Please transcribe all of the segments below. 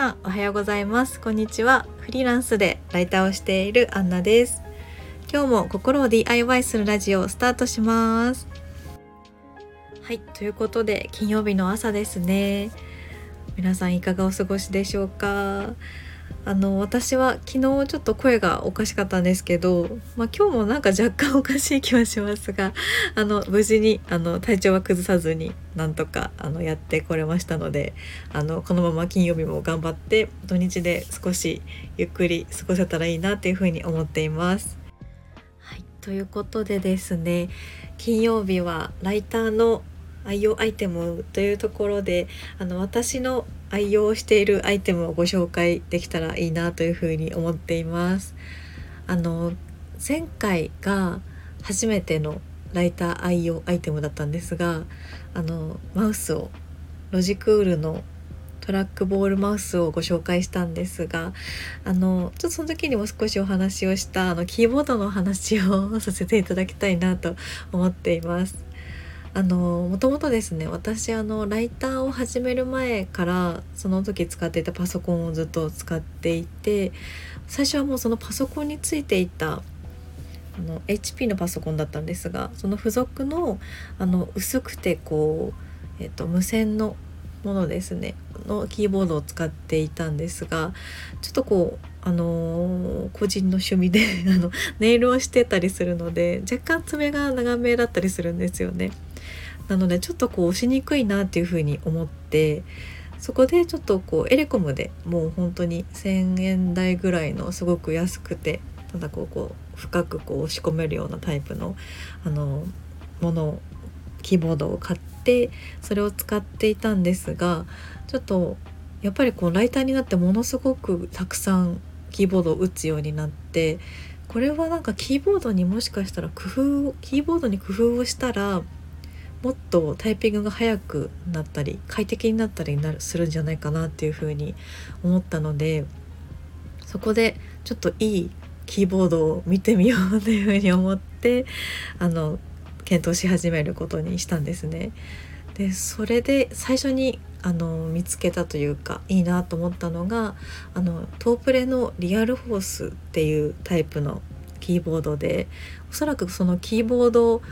さんおはようございます。こんにちは。フリーランスでライターをしているアンナです。今日も心を DIY するラジオをスタートします。はいということで金曜日の朝ですね。皆さんいかがお過ごしでしょうか？あの私は昨日ちょっと声がおかしかったんですけど、まあ、今日もなんか若干おかしい気はしますが あの無事にあの体調は崩さずになんとかあのやってこれましたのであのこのまま金曜日も頑張って土日で少しゆっくり過ごせたらいいなというふうに思っています。はい、ということでですね金曜日はライターの愛用アイテムというところであの私の愛用しているアイテムをご紹介できたらいいなというふうに思っています。あの前回が初めてのライター愛用アイテムだったんですがあのマウスをロジクールのトラックボールマウスをご紹介したんですがあのちょっとその時にも少しお話をしたあのキーボードの話をさせていただきたいなと思っています。あのもともとですね私あのライターを始める前からその時使っていたパソコンをずっと使っていて最初はもうそのパソコンについていたあの HP のパソコンだったんですがその付属のあの薄くてこう、えっと、無線のものですねのキーボードを使っていたんですがちょっとこうあのー、個人の趣味で あのネイルをしてたりするので若干爪が長めだったりするんですよね。なのでちょっとこう押しにくいなっていうふうに思ってそこでちょっとこうエレコムでもう本当に1,000円台ぐらいのすごく安くてただこうこう深くこう押し込めるようなタイプのあのものキーボードを買ってそれを使っていたんですがちょっとやっぱりこうライターになってものすごくたくさんキーボードを打つようになってこれはなんかキーボードにもしかしたら工夫キーボードに工夫をしたらもっとタイピングが速くなったり快適になったりなるするんじゃないかなっていうふうに思ったのでそこでちょっといいキーボードを見てみようというふうに思って あの検討し始めることにしたんですね。でそれで最初にあの見つけたというかいいなと思ったのがあのトープレのリアルフォースっていうタイプのキーボードでおそらくそのキーボード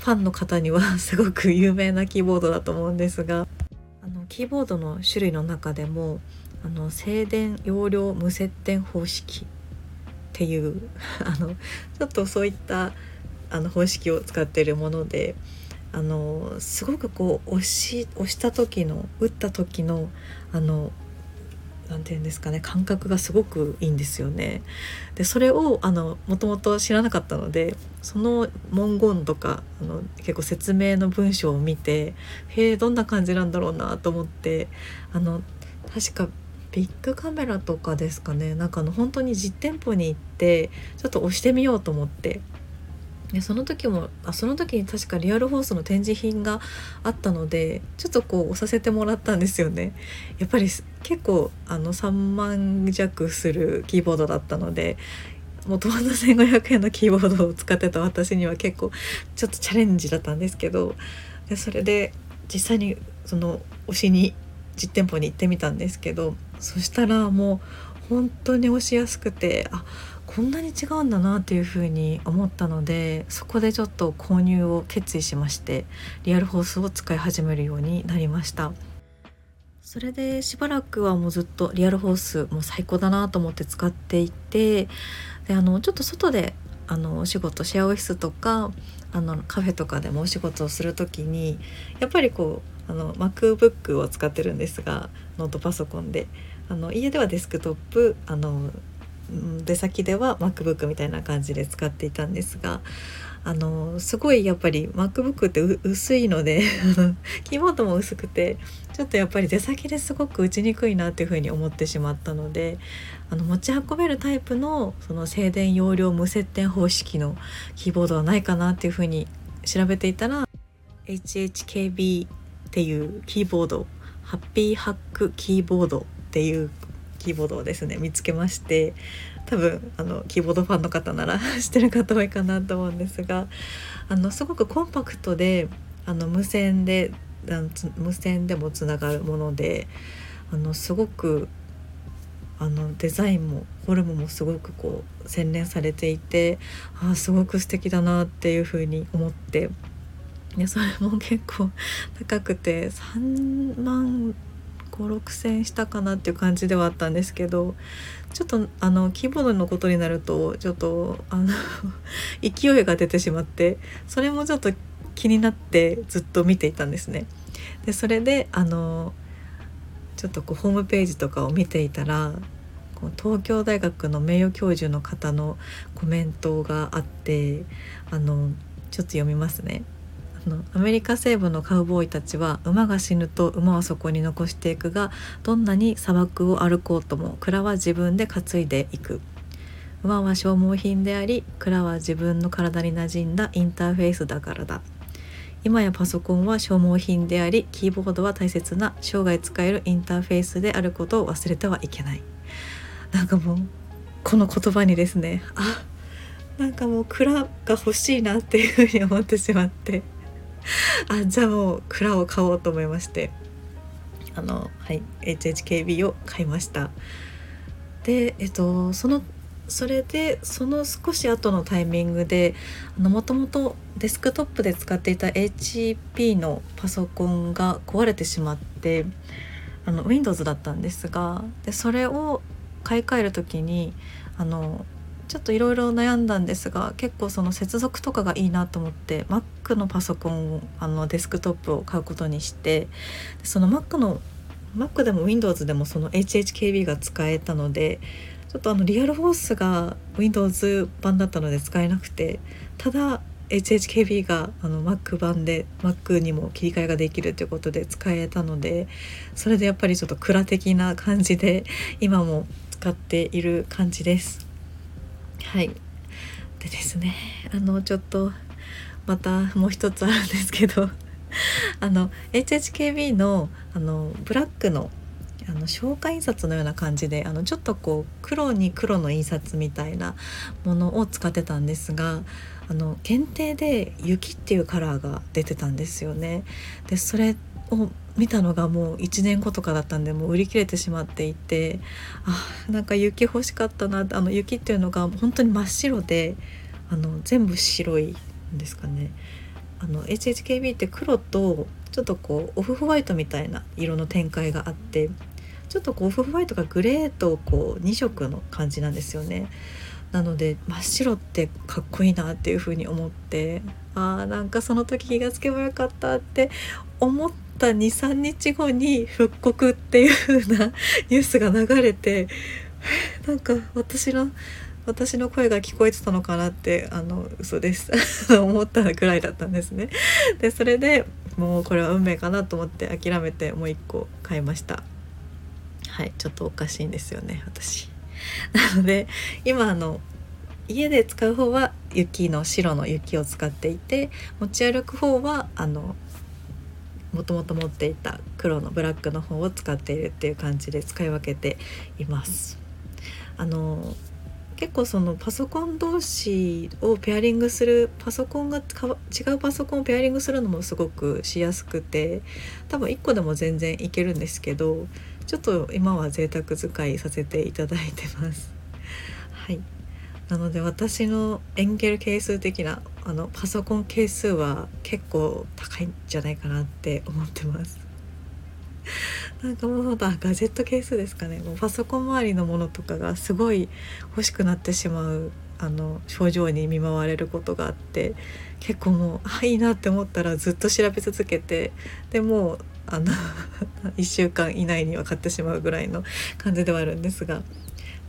ファンの方には すごく有名なキーボードだと思うんですがあのキーボードの種類の中でもあの静電容量無接点方式っていう あのちょっとそういったあの方式を使っているものであのすごくこう押し押した時の打った時のあの何て言うんですかね感覚がすごくいいんですよね。でそれをあのもともと知らなかったのでその文言とかあの結構説明の文章を見てへえどんな感じなんだろうなと思ってあの確かビッグカメラとかですかねなんかあの本当に実店舗に行ってちょっと押してみようと思ってでその時もあその時に確かリアルフォースの展示品があったのでちょっとこう押させてもらったんですよね。やっぱり結構あの3万弱するキーボードだったのでもともと1,500円のキーボードを使ってた私には結構ちょっとチャレンジだったんですけどでそれで実際にその推しに実店舗に行ってみたんですけどそしたらもう本当に押しやすくてあこんなに違うんだなっていうふうに思ったのでそこでちょっと購入を決意しましてリアルホースを使い始めるようになりました。それでしばらくはもうずっとリアルホースもう最高だなと思って使っていてであのちょっと外であのお仕事シェアオフィスとかあのカフェとかでもお仕事をする時にやっぱりこうあの MacBook を使ってるんですがノートパソコンで。あの家ではデスクトップあの出先では MacBook みたいな感じで使っていたんですがあのすごいやっぱり MacBook って薄いので キーボードも薄くてちょっとやっぱり出先ですごく打ちにくいなっていうふうに思ってしまったのであの持ち運べるタイプのその静電容量無接点方式のキーボードはないかなっていうふうに調べていたら HHKB っていうキーボードハッピーハックキーボードっていうキーボードをですね見つけまして多分あのキーボードファンの方なら 知ってる方多いかなと思うんですがあのすごくコンパクトであの無線で無線でもつながるものであのすごくあのデザインもフォルムもすごくこう洗練されていてあすごく素敵だなっていうふうに思ってでそれも結構高くて3万56,000円したかなっていう感じではあったんですけどちょっとあのキーボードのことになるとちょっとあの 勢いが出てしまってそれもちょっと気になってずっと見ていたんですね。でそれであのちょっとこうホームページとかを見ていたら東京大学の名誉教授の方のコメントがあってあのちょっと読みますね。あのアメリカ西部のカウボーイたちは馬が死ぬと馬はそこに残していくがどんなに砂漠を歩こうとも蔵は自分で担いでいく。馬は消耗品であり蔵は自分の体に馴染んだインターフェースだからだ。今やパソコンは消耗品でありキーボードは大切な生涯使えるインターフェースであることを忘れてはいけない。なんかもうこの言葉にですねあなんかもう蔵が欲しいなっていうふうに思ってしまって。あじゃあもう蔵を買おうと思いまして。あのはい HHKB を買いました。でえっとそのそれでその少し後のタイミングでもともとデスクトップで使っていた HP のパソコンが壊れてしまってあの Windows だったんですがでそれを買い替える時にあのちょっといろいろ悩んだんですが結構その接続とかがいいなと思って Mac のパソコンをあのデスクトップを買うことにしてその Mac の Mac でも Windows でもその HHKB が使えたのでちょっとあのリアルフォースが Windows 版だったので使えなくてただ HHKB があの Mac 版で Mac にも切り替えができるということで使えたのでそれでやっぱりちょっと蔵的な感じで今も使っている感じです。はいでですねあのちょっとまたもう一つあるんですけど あの HHKB のあのブラックのあの消化印刷のような感じであのちょっとこう黒に黒の印刷みたいなものを使ってたんですがあの限定で雪っていうカラーが出てたんですよね。でそれを見たのがもう1年後とかだったんでもう売り切れてしまっていてあなんか雪欲しかったなあの雪っていうのが本当に真っ白であの全部白いんですかね。あの HHKB って黒とちょっとこうオフホワイトみたいな色の展開があってちょっとこうオフホワイトがグレーとこう2色の感じなんですよね。なので真っ白ってかっこいいなっていう風に思ってあーなんかその時気がつけばよかったって思ってた23日後に復刻っていう風なニュースが流れてなんか私の私の声が聞こえてたのかなってあの嘘です 思ったぐらいだったんですね。でそれでもうこれは運命かなと思って諦めてもう一個買いました。はいちょっとおかしいんですよね私。なので今あの家で使う方は雪の白の雪を使っていて持ち歩く方はあのもともと持っていた黒のブラックの方を使っているっていう感じで使い分けています。あの結構そのパソコン同士をペアリングするパソコンが違うパソコンをペアリングするのもすごくしやすくて多分1個でも全然いけるんですけどちょっと今は贅沢使いさせていただいてます。はいなので私のエンゲル係数的なあのパソコン係数は結構高いんじゃないかなって思ってます。なんかもうだガジェット係数ですかねもうパソコン周りのものとかがすごい欲しくなってしまうあの症状に見舞われることがあって結構もうあいいなって思ったらずっと調べ続けてでもうあの 1週間以内には買ってしまうぐらいの感じではあるんですが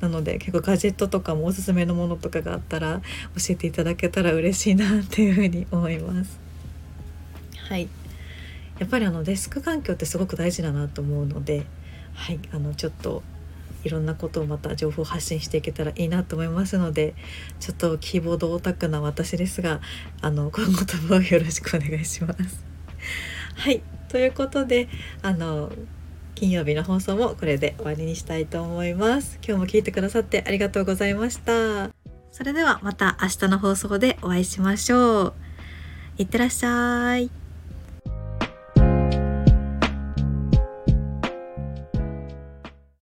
なので結構ガジェットとかもおすすめのものとかがあったら教えていただけたら嬉しいなっていうふうに思います。はいやっぱりあのデスク環境ってすごく大事だなと思うので、はい、あのちょっといろんなことをまた情報発信していけたらいいなと思いますのでちょっとキーボードオタクな私ですがあの今後ともよろしくお願いします。はいということであの金曜日の放送もこれで終わりにしたいと思います。今日も聞いてくださってありがとうございました。それではまた明日の放送でお会いしましょう。いってらっしゃい。